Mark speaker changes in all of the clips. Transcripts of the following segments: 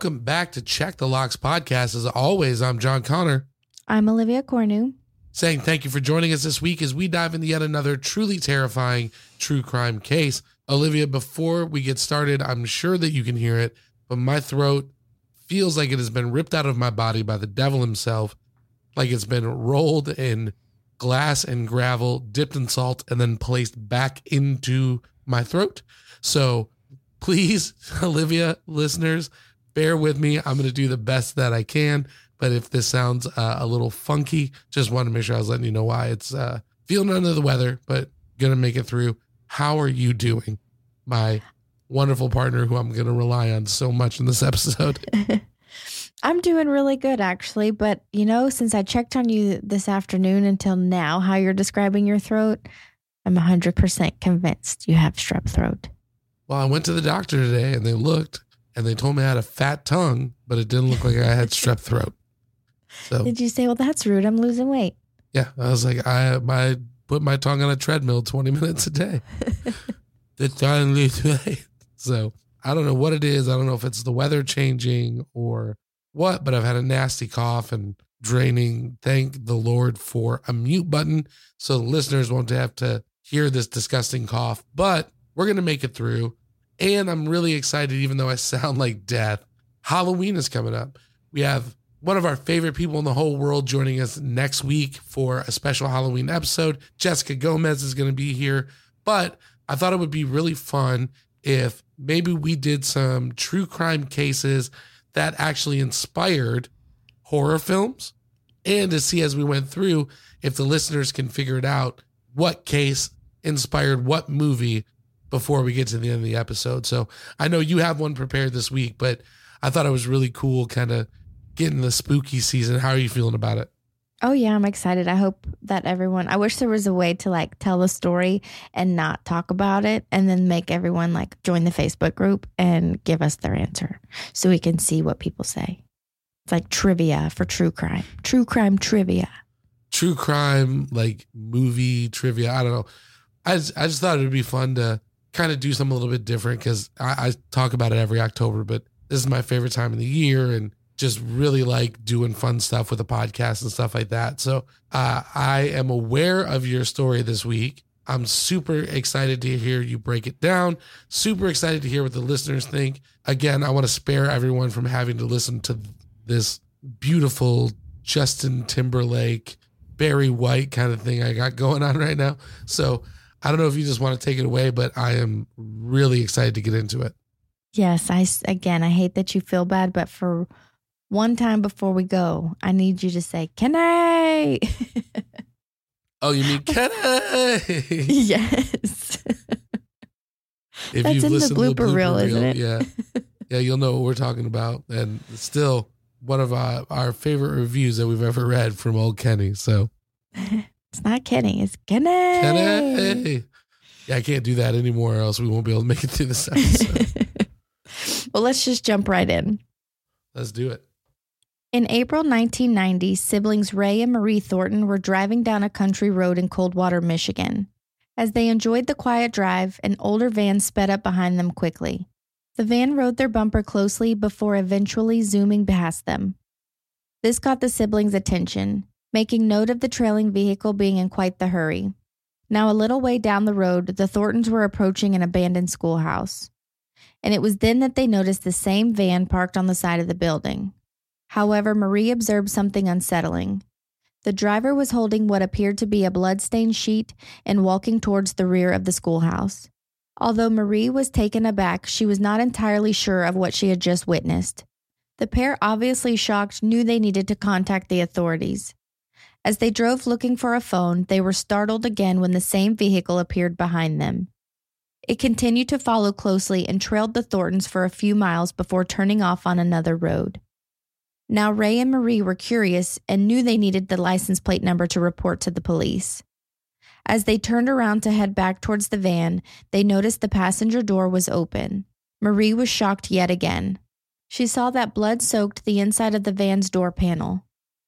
Speaker 1: Welcome back to Check the Locks podcast. As always, I'm John Conner.
Speaker 2: I'm Olivia Cornu.
Speaker 1: Saying thank you for joining us this week as we dive into yet another truly terrifying true crime case. Olivia, before we get started, I'm sure that you can hear it, but my throat feels like it has been ripped out of my body by the devil himself, like it's been rolled in glass and gravel, dipped in salt, and then placed back into my throat. So please, Olivia, listeners, bear with me. I'm going to do the best that I can. But if this sounds uh, a little funky, just wanted to make sure I was letting you know why. It's uh, feeling under the weather, but going to make it through. How are you doing, my wonderful partner who I'm going to rely on so much in this episode?
Speaker 2: I'm doing really good, actually. But, you know, since I checked on you this afternoon until now, how you're describing your throat, I'm 100% convinced you have strep throat.
Speaker 1: Well, I went to the doctor today and they looked and they told me I had a fat tongue, but it didn't look like I had strep throat. So
Speaker 2: Did you say, well, that's rude. I'm losing weight?
Speaker 1: yeah, I was like, I my put my tongue on a treadmill 20 minutes a day. the tongue lose weight. So I don't know what it is. I don't know if it's the weather changing or what, but I've had a nasty cough and draining. Thank the Lord for a mute button so the listeners won't have to hear this disgusting cough. But we're going to make it through. And I'm really excited, even though I sound like death. Halloween is coming up. We have one of our favorite people in the whole world joining us next week for a special Halloween episode. Jessica Gomez is going to be here. But I thought it would be really fun if maybe we did some true crime cases that actually inspired horror films and to see as we went through if the listeners can figure it out what case inspired what movie before we get to the end of the episode. So I know you have one prepared this week, but I thought it was really cool kind of getting the spooky season. How are you feeling about it?
Speaker 2: Oh yeah, I'm excited. I hope that everyone I wish there was a way to like tell the story and not talk about it and then make everyone like join the Facebook group and give us their answer so we can see what people say. It's like trivia for true crime. True crime trivia.
Speaker 1: True crime like movie trivia. I don't know. I just, I just thought it would be fun to kind of do something a little bit different because I, I talk about it every October, but this is my favorite time of the year and just really like doing fun stuff with a podcast and stuff like that. So uh, I am aware of your story this week. I'm super excited to hear you break it down. Super excited to hear what the listeners think. Again, I want to spare everyone from having to listen to this beautiful Justin Timberlake, Barry White kind of thing I got going on right now. So I don't know if you just want to take it away, but I am really excited to get into it.
Speaker 2: Yes, I again, I hate that you feel bad, but for one time before we go, I need you to say, Can I?
Speaker 1: oh, you mean can I?
Speaker 2: yes.
Speaker 1: if
Speaker 2: That's in the blooper,
Speaker 1: the blooper
Speaker 2: reel, isn't it?
Speaker 1: yeah. Yeah, you'll know what we're talking about. And still one of our, our favorite reviews that we've ever read from old Kenny. So
Speaker 2: it's not Kenny, it's Kenny.
Speaker 1: Kenny. Yeah, I can't do that anymore, or else we won't be able to make it through this episode.
Speaker 2: well, let's just jump right in.
Speaker 1: Let's do it.
Speaker 2: In April 1990, siblings Ray and Marie Thornton were driving down a country road in Coldwater, Michigan. As they enjoyed the quiet drive, an older van sped up behind them quickly. The van rode their bumper closely before eventually zooming past them. This caught the siblings' attention, making note of the trailing vehicle being in quite the hurry. Now, a little way down the road, the Thorntons were approaching an abandoned schoolhouse. And it was then that they noticed the same van parked on the side of the building. However, Marie observed something unsettling. The driver was holding what appeared to be a bloodstained sheet and walking towards the rear of the schoolhouse. Although Marie was taken aback, she was not entirely sure of what she had just witnessed. The pair, obviously shocked, knew they needed to contact the authorities. As they drove looking for a phone, they were startled again when the same vehicle appeared behind them. It continued to follow closely and trailed the Thorntons for a few miles before turning off on another road. Now, Ray and Marie were curious and knew they needed the license plate number to report to the police. As they turned around to head back towards the van, they noticed the passenger door was open. Marie was shocked yet again. She saw that blood soaked the inside of the van's door panel.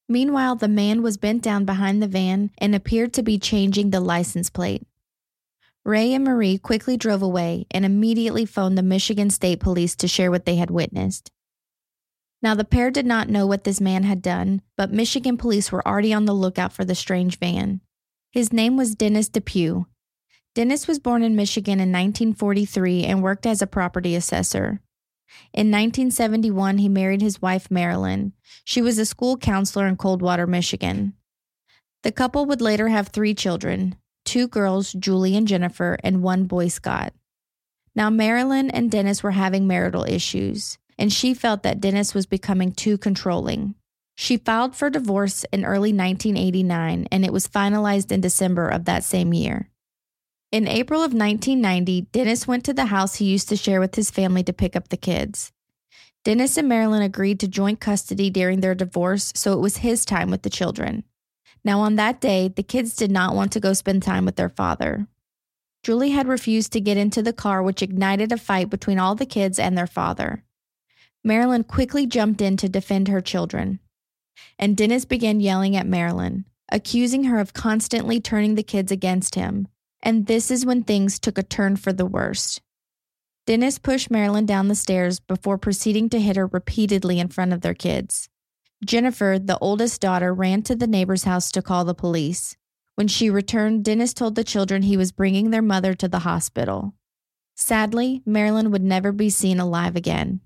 Speaker 2: Meanwhile, the man was bent down behind the van and appeared to be changing the license plate. Ray and Marie quickly drove away and immediately phoned the Michigan State Police to share what they had witnessed. Now, the pair did not know what this man had done, but Michigan police were already on the lookout for the strange van. His name was Dennis DePue. Dennis was born in Michigan in 1943 and worked as a property assessor. In 1971, he married his wife, Marilyn. She was a school counselor in Coldwater, Michigan. The couple would later have three children two girls, Julie and Jennifer, and one boy, Scott. Now, Marilyn and Dennis were having marital issues and she felt that Dennis was becoming too controlling. She filed for divorce in early 1989, and it was finalized in December of that same year. In April of 1990, Dennis went to the house he used to share with his family to pick up the kids. Dennis and Marilyn agreed to joint custody during their divorce, so it was his time with the children. Now, on that day, the kids did not want to go spend time with their father. Julie had refused to get into the car, which ignited a fight between all the kids and their father. Marilyn quickly jumped in to defend her children. And Dennis began yelling at Marilyn, accusing her of constantly turning the kids against him. And this is when things took a turn for the worst. Dennis pushed Marilyn down the stairs before proceeding to hit her repeatedly in front of their kids. Jennifer, the oldest daughter, ran to the neighbor's house to call the police. When she returned, Dennis told the children he was bringing their mother to the hospital. Sadly, Marilyn would never be seen alive again.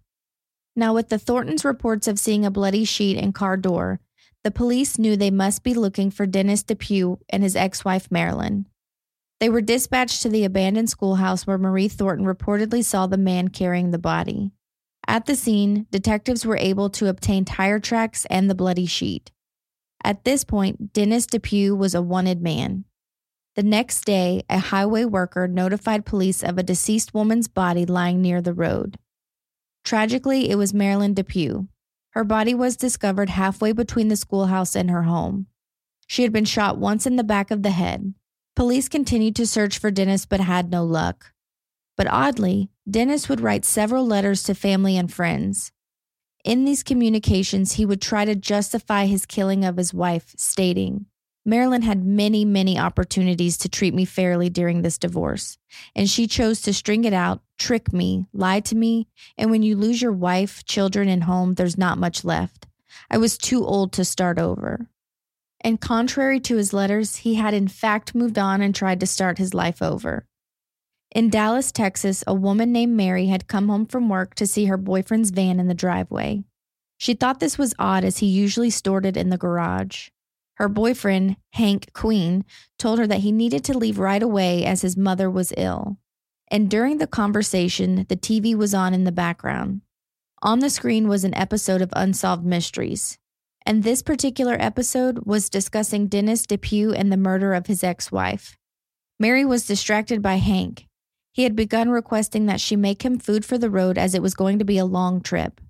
Speaker 2: Now, with the Thorntons' reports of seeing a bloody sheet and car door, the police knew they must be looking for Dennis DePue and his ex wife, Marilyn. They were dispatched to the abandoned schoolhouse where Marie Thornton reportedly saw the man carrying the body. At the scene, detectives were able to obtain tire tracks and the bloody sheet. At this point, Dennis DePue was a wanted man. The next day, a highway worker notified police of a deceased woman's body lying near the road. Tragically, it was Marilyn DePue. Her body was discovered halfway between the schoolhouse and her home. She had been shot once in the back of the head. Police continued to search for Dennis but had no luck. But oddly, Dennis would write several letters to family and friends. In these communications, he would try to justify his killing of his wife, stating, Marilyn had many, many opportunities to treat me fairly during this divorce, and she chose to string it out, trick me, lie to me, and when you lose your wife, children, and home, there's not much left. I was too old to start over. And contrary to his letters, he had in fact moved on and tried to start his life over. In Dallas, Texas, a woman named Mary had come home from work to see her boyfriend's van in the driveway. She thought this was odd as he usually stored it in the garage. Her boyfriend, Hank Queen, told her that he needed to leave right away as his mother was ill. And during the conversation, the TV was on in the background. On the screen was an episode of Unsolved Mysteries. And this particular episode was discussing Dennis DePue and the murder of his ex wife. Mary was distracted by Hank, he had begun requesting that she make him food for the road as it was going to be a long trip.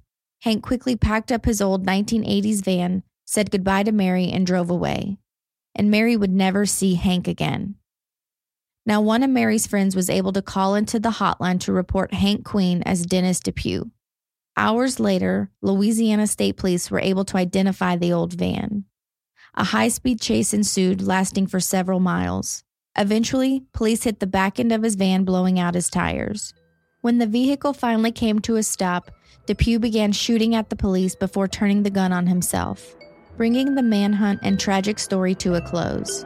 Speaker 2: Hank quickly packed up his old 1980s van, said goodbye to Mary, and drove away. And Mary would never see Hank again. Now, one of Mary's friends was able to call into the hotline to report Hank Queen as Dennis DePue. Hours later, Louisiana State Police were able to identify the old van. A high speed chase ensued, lasting for several miles. Eventually, police hit the back end of his van, blowing out his tires. When the vehicle finally came to a stop, DePue began shooting at the police before turning the gun on himself, bringing the manhunt and tragic story to a close.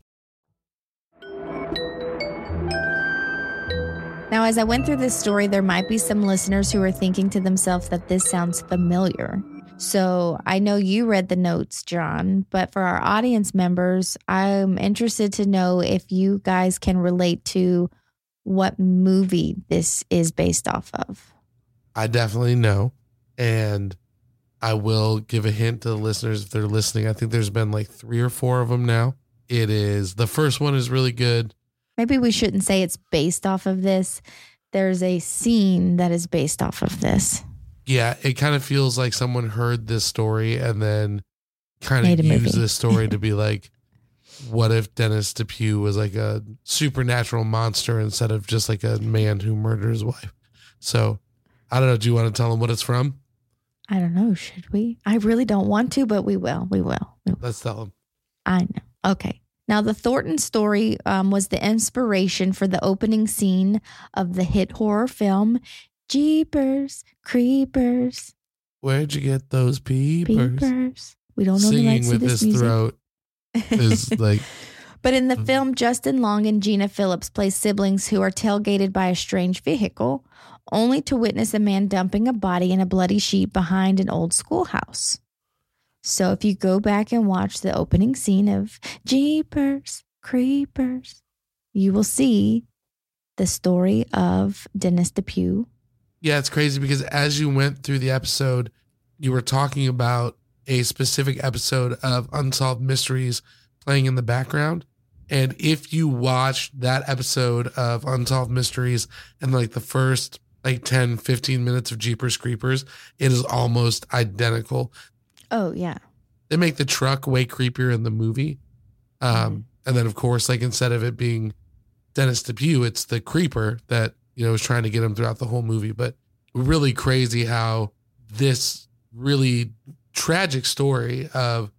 Speaker 2: Now, as I went through this story, there might be some listeners who are thinking to themselves that this sounds familiar. So I know you read the notes, John, but for our audience members, I'm interested to know if you guys can relate to what movie this is based off of.
Speaker 1: I definitely know. And I will give a hint to the listeners if they're listening. I think there's been like three or four of them now. It is the first one is really good.
Speaker 2: Maybe we shouldn't say it's based off of this. There's a scene that is based off of this.
Speaker 1: Yeah, it kind of feels like someone heard this story and then kind of used this story to be like, what if Dennis DePue was like a supernatural monster instead of just like a man who murdered his wife? So I don't know. Do you want to tell him what it's from?
Speaker 2: I don't know. Should we? I really don't want to, but we will. We will. We will.
Speaker 1: Let's tell him.
Speaker 2: I know. Okay. Now, the Thornton story um, was the inspiration for the opening scene of the hit horror film Jeepers Creepers.
Speaker 1: Where'd you get those peepers?
Speaker 2: Peepers. We don't know the
Speaker 1: Singing
Speaker 2: to
Speaker 1: with
Speaker 2: this
Speaker 1: his
Speaker 2: music.
Speaker 1: throat is like
Speaker 2: But in the
Speaker 1: Mhm.
Speaker 2: film, Justin Long and Gina Philips play siblings who are tailgated by a strange vehicle, only to witness a man dumping a body in a bloody sheet behind an old schoolhouse. So if you go back and watch the opening scene of Jeepers Creepers, you will see the story of Dennis DePue.
Speaker 1: Yeah, it's crazy because as you went through the episode, you were talking about a specific episode of Unsolved Mysteries playing in the background. And if you watch that episode of Unsolved Mysteries and like the first like 10, 15 minutes of Jeepers Creepers, it is almost identical.
Speaker 2: Oh, yeah.
Speaker 1: They make the truck way creepier in the movie. Um, and then of course, like instead of it being Dennis DePue, it's the creeper that, you know, is trying to get him throughout the whole movie. But really crazy how this really tragic story of,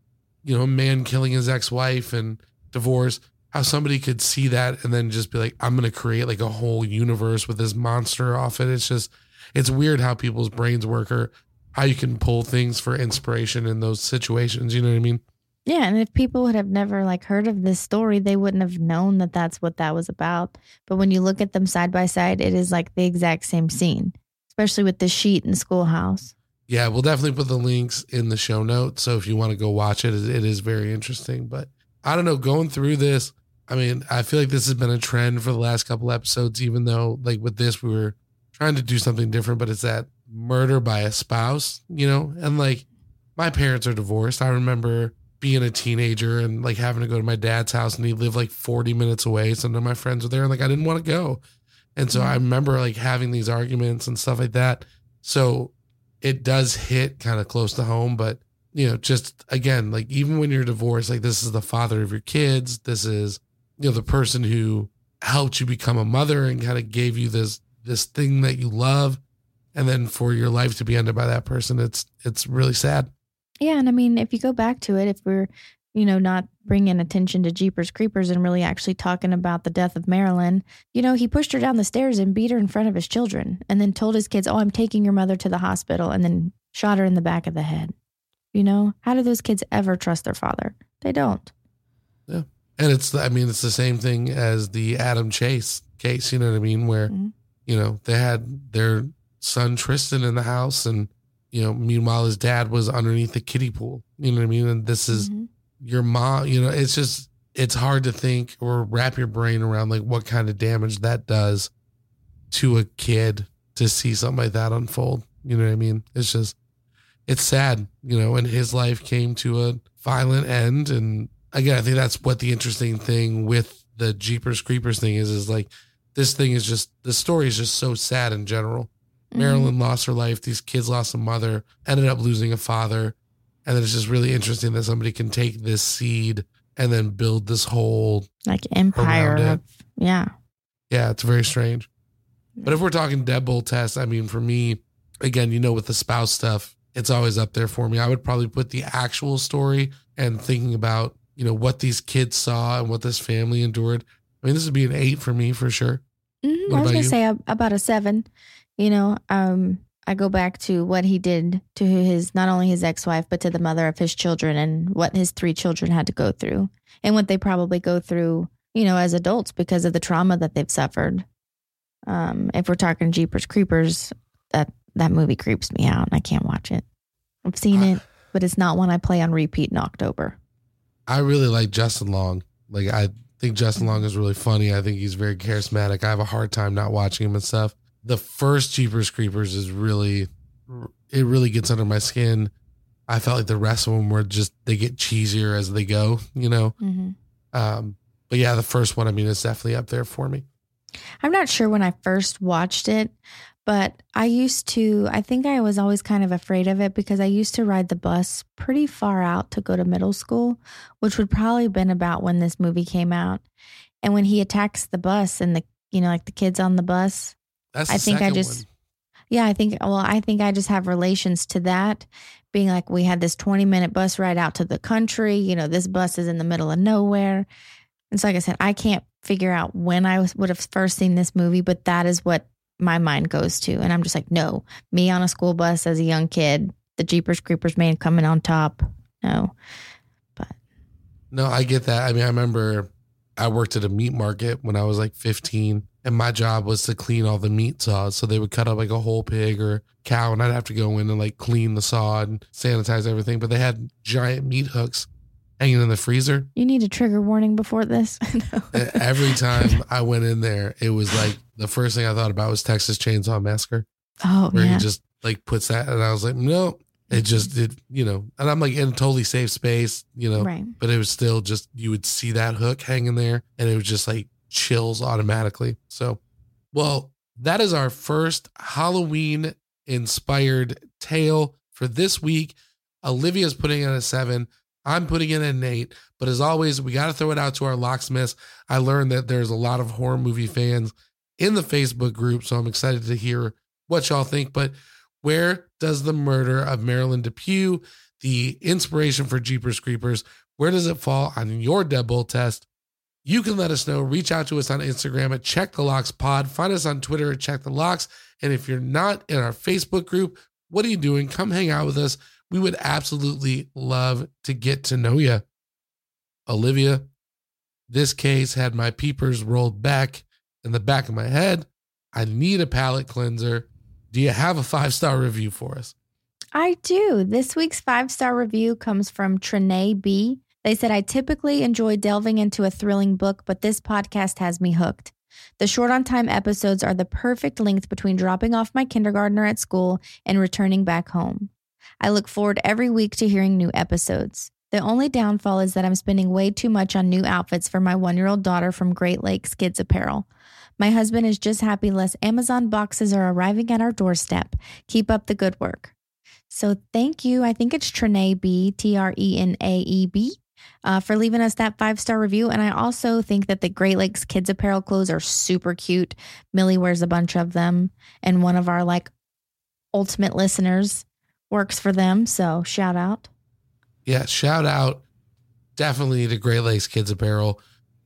Speaker 1: you know, a man killing his ex-wife and divorce, how somebody could see that and then just be like, I'm gonna create like a whole universe with this monster off it. It's just it's weird how people's brains work or how you can pull things for inspiration in those situations. You know what I mean?
Speaker 2: Yeah, and if people would have never like heard of this story, they wouldn't have known that that's what that was about. But when you look at them side by side, it is like the exact same scene, especially with the sheet in the schoolhouse.
Speaker 1: Yeah, we'll definitely put the links in the show notes. So if you want to go watch it, it is very interesting. But I don't know, going through this, I mean, I feel like this has been a trend for the last couple episodes, even though, like, with this, we were trying to do something different, but it's that murder by a spouse, you know? And like, my parents are divorced. I remember being a teenager and like having to go to my dad's house, and he lived like 40 minutes away. So none of my friends were there, and like, I didn't want to go. And so I mm-hmm. remember like having these arguments and stuff like that. So it does hit kind of close to home, but you know, just again, like even when you're divorced, like this is the father of your kids. This is, you know, the person who helped you become a mother and kind of gave you this this thing that you love. And then for your life to be ended by that person, it's it's really sad.
Speaker 2: Yeah, and I mean, if you go back to it, if we're, you know, not bringing attention to Jeepers Creepers and really actually talking about the death of Marilyn, you know, he pushed her down the stairs and beat her in front of his children and then told his kids, Oh, I'm taking your mother to the hospital and then shot her in the back of the head. You know, how do those kids ever trust their father? They don't. Yeah.
Speaker 1: And it's I mean, it's the same thing as the Adam Chase case, you know what I mean? Where,
Speaker 2: Mhm.
Speaker 1: you know, they had their son Tristan in the house and you know, meanwhile his dad was underneath the kiddie pool. You know what I mean? And this is
Speaker 2: Mhm.
Speaker 1: your mom, you know, it's just it's hard to think or wrap your brain around like what kind of damage that does to a kid to see something like that unfold. You know what I mean? It's just it's sad, you know, and his life came to a violent end. And again, I think that's what the interesting thing with the Jeepers Creepers thing is, is like this thing is just the story is just so sad in general.
Speaker 2: Mhm.
Speaker 1: Marilyn lost her life. These kids lost a mother, ended up losing a father. And then it's just really interesting that somebody can take this seed and then build this whole.
Speaker 2: like empire of, yeah.
Speaker 1: Yeah, it's very strange. But if we're talking deadbolt test, I mean, for me, again, you know, with the spouse stuff, it's always up there for me. I would probably put the actual story and thinking about, you know, what these kids saw and what this family endured. I mean, this would be an eight for me for sure.
Speaker 2: Mhm, I was gonna say a- about a seven. You know, um, I go back to what he did to his not only his ex wife but to the mother of his children and what his three children had to go through and what they probably go through. You know, as adults because of the trauma that they've suffered. Um, if we're talking Jeepers Creepers, that that movie creeps me out and I can't watch it. I've seen it, but it's not one I play on repeat in October.
Speaker 1: I really like Justin Long. Like, I think Justin Long is really funny. I think he's very charismatic. I have a hard time not watching him and stuff. The first Jeepers Creepers is really, it really gets under my skin. I felt like the rest of them were just, they get cheesier as they go, you know?
Speaker 2: Mm-hmm.
Speaker 1: Um, but yeah, the first one, I mean, it's definitely up there for me.
Speaker 2: I'm not sure when I first watched it, But I used to, I think I was always kind of afraid of it because I used to ride the bus pretty far out to go to middle school, which would probably been about when this movie came out. And when he attacks the bus and the, you know, like the kids on the bus,
Speaker 1: That's
Speaker 2: I think I just,
Speaker 1: one.
Speaker 2: yeah, I think, well, I think I just have relations to that being like, we had this 20 minute bus ride out to the country. You know, this bus is in the middle of nowhere. And so, like I said, I can't figure out when I was, would have first seen this movie, but that is what my mind goes to. And I'm just like, no, me on a school bus as a young kid, the Jeepers Creepers man coming on top. No.
Speaker 1: But No, I get that. I mean, I remember I worked at a meat market when I was like 15, and my job was to clean all the meat saws. So they would cut up like a whole pig or cow, and I'd have to go in and like clean the saw and sanitize everything. But they had giant meat hooks hanging in the freezer.
Speaker 2: You need a trigger warning before this. No.
Speaker 1: Every time I went in there, it was like the first thing I thought about was Texas Chainsaw Massacre,
Speaker 2: Oh,
Speaker 1: where
Speaker 2: yeah.
Speaker 1: he just like puts that, and I was like, no, it just did, you know. And I'm like in a totally safe space, you know,
Speaker 2: Right.
Speaker 1: but it was still just you would see that hook hanging there, and it was just like chills automatically. So, well, that is our first Halloween inspired tale for this week. Olivia's putting in a seven. I'm putting in an eight. But as always, we got to throw it out to our locksmiths. I learned that there's a lot of horror movie fans in the Facebook group, so I'm excited to hear what y'all think. But where does the murder of Marilyn DePue, the inspiration for Jeepers Creepers, where does it fall on your deadbolt test? You can let us know. Reach out to us on Instagram at Check the Locks Pod. Find us on Twitter at Check the Locks. And if you're not in our Facebook group, what are you doing? Come hang out with us. We would absolutely love to get to know you. Olivia, this case had my peepers rolled back in the back of my head. I need a palate cleanser. Do you have a five star review for us?
Speaker 2: I do. This week's five star review comes from Trinae B. They said, I typically enjoy delving into a thrilling book, but this podcast has me hooked. The short on time episodes are the perfect length between dropping off my kindergartner at school and returning back home. I look forward every week to hearing new episodes. The only downfall is that I'm spending way too much on new outfits for my one year old daughter from Great Lakes Kids Apparel. My husband is just happy less Amazon boxes are arriving at our doorstep. Keep up the good work. So thank you. I think it's Trenae B, T R E N A E B, uh, for leaving us that five star review. And I also think that the Great Lakes Kids Apparel clothes are super cute. Millie wears a bunch of them, and one of our like ultimate listeners works for them. So shout out.
Speaker 1: Yeah, shout out definitely to Great Lakes Kids Apparel.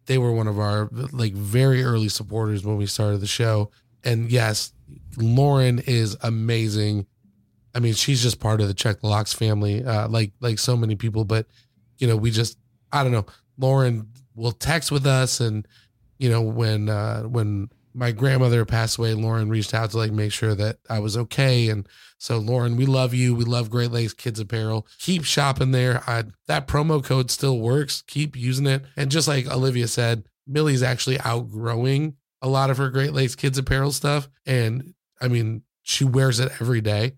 Speaker 1: They were one of our like very early supporters when we started the show. And yes, Lauren is amazing. I mean, she's just part of the Check the Locks family, uh, like like so many people. But you know, we just I don't know. Lauren will text with us, and you know, when uh, when my grandmother passed away, Lauren reached out to like make sure that I was okay. And so, Lauren, we love you. We love Great Lakes Kids Apparel. Keep shopping there. I, that promo code still works. Keep using it. And just like Olivia said, Millie's actually outgrowing a lot of her Great Lakes Kids Apparel stuff. And I mean, she wears it every day.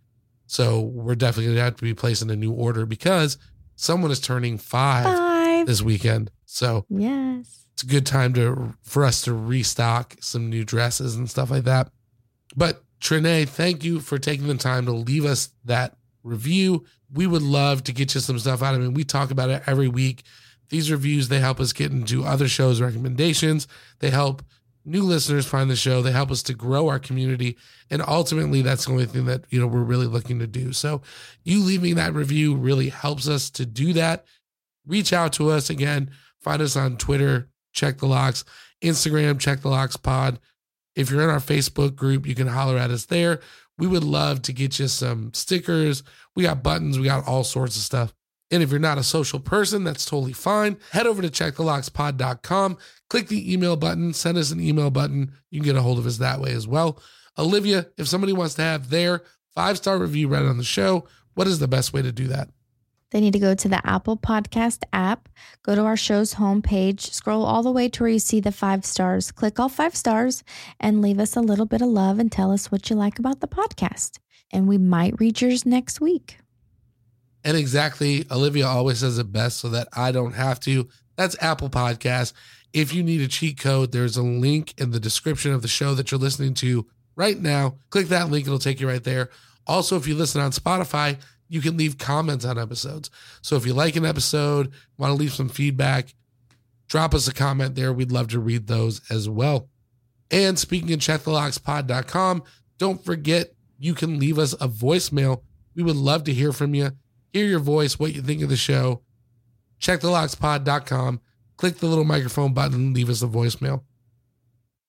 Speaker 1: So we're definitely going to have to be placing a new order because someone is turning five
Speaker 2: Five.
Speaker 1: this weekend. So
Speaker 2: Yes.
Speaker 1: it's a good time to for us to restock some new dresses and stuff like that. But Trinae, thank you for taking the time to leave us that review. We would love to get you some stuff out. I mean, we talk about it every week. These reviews, they help us get into other shows' recommendations. They help new listeners find the show. They help us to grow our community. And ultimately, that's the only thing that, you know, we're really looking to do. So you leaving that review really helps us to do that. Reach out to us again. Find us on Twitter, check the locks, Instagram, check the locks pod. If you're in our Facebook group, you can holler at us there. We would love to get you some stickers. We got buttons, we got all sorts of stuff. And if you're not a social person, that's totally fine. Head over to checkthelockspod.com, click the email button, send us an email button. You can get a hold of us that way as well. Olivia, if somebody wants to have their five star review read on the show, what is the best way to do that?
Speaker 2: They need to go to the Apple Podcast app, go to our show's homepage, scroll all the way to where you see the five stars, click all five stars, and leave us a little bit of love and tell us what you like about the podcast. And we might read yours next week.
Speaker 1: And exactly, Olivia always says it best so that I don't have to. That's Apple Podcast. If you need a cheat code, there's a link in the description of the show that you're listening to right now. Click that link, it'll take you right there. Also, if you listen on Spotify, you can leave comments on episodes. So if you like an episode, want to leave some feedback, drop us a comment there. We'd love to read those as well. And speaking of checkthelockspod.com, don't forget you can leave us a voicemail. We would love to hear from you, hear your voice, what you think of the show. Check Checkthelockspod.com. Click the little microphone button leave us a voicemail.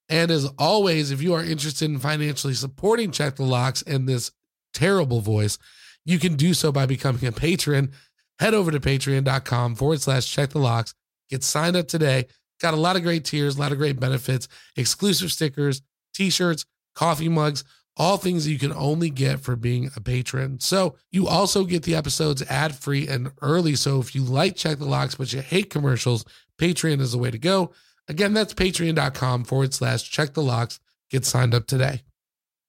Speaker 1: And as always, if you are interested in financially supporting Check the Locks and this terrible voice, you can do so by becoming a patron. Head over to patreon.com forward slash check the locks. Get signed up today. Got a lot of great tiers, a lot of great benefits, exclusive stickers, t shirts, coffee mugs, all things that you can only get for being a patron. So you also get the episodes ad free and early. So if you like Check the Locks, but you hate commercials, Patreon is the way to go. Again, that's patreon.com forward slash check the locks. Get signed up today.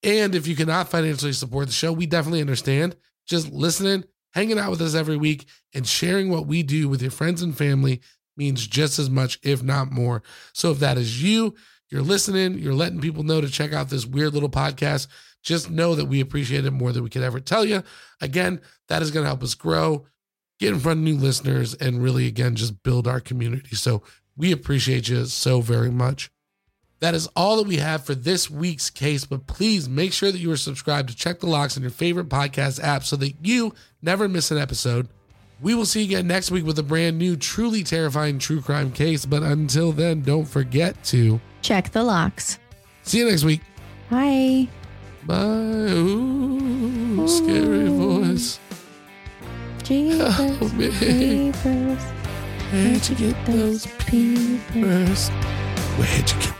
Speaker 1: And if you cannot financially support the show, we definitely understand. Just listening, hanging out with us every week, and sharing what we do with your friends and family means just as much, if not more. So if that is you, you're listening, you're letting people know to check out this weird little podcast, just know that we appreciate it more than we could ever tell you. Again, that is going to help us grow, get in front of new listeners, and really, again, just build our community. So we appreciate you so very much. That is all that we have for this week's case, but please make sure that you are subscribed to Check the Locks in your favorite podcast app so that you never miss an episode. We will see you again next week with a brand new, truly terrifying true crime case. But until then, don't forget to
Speaker 2: check the locks.
Speaker 1: See you next week.
Speaker 2: Bye.
Speaker 1: Bye. Ooh, scary voice.
Speaker 2: Jeepers,
Speaker 1: Help me.
Speaker 2: jeepers.
Speaker 1: Where'd you get those peepers? Where'd you get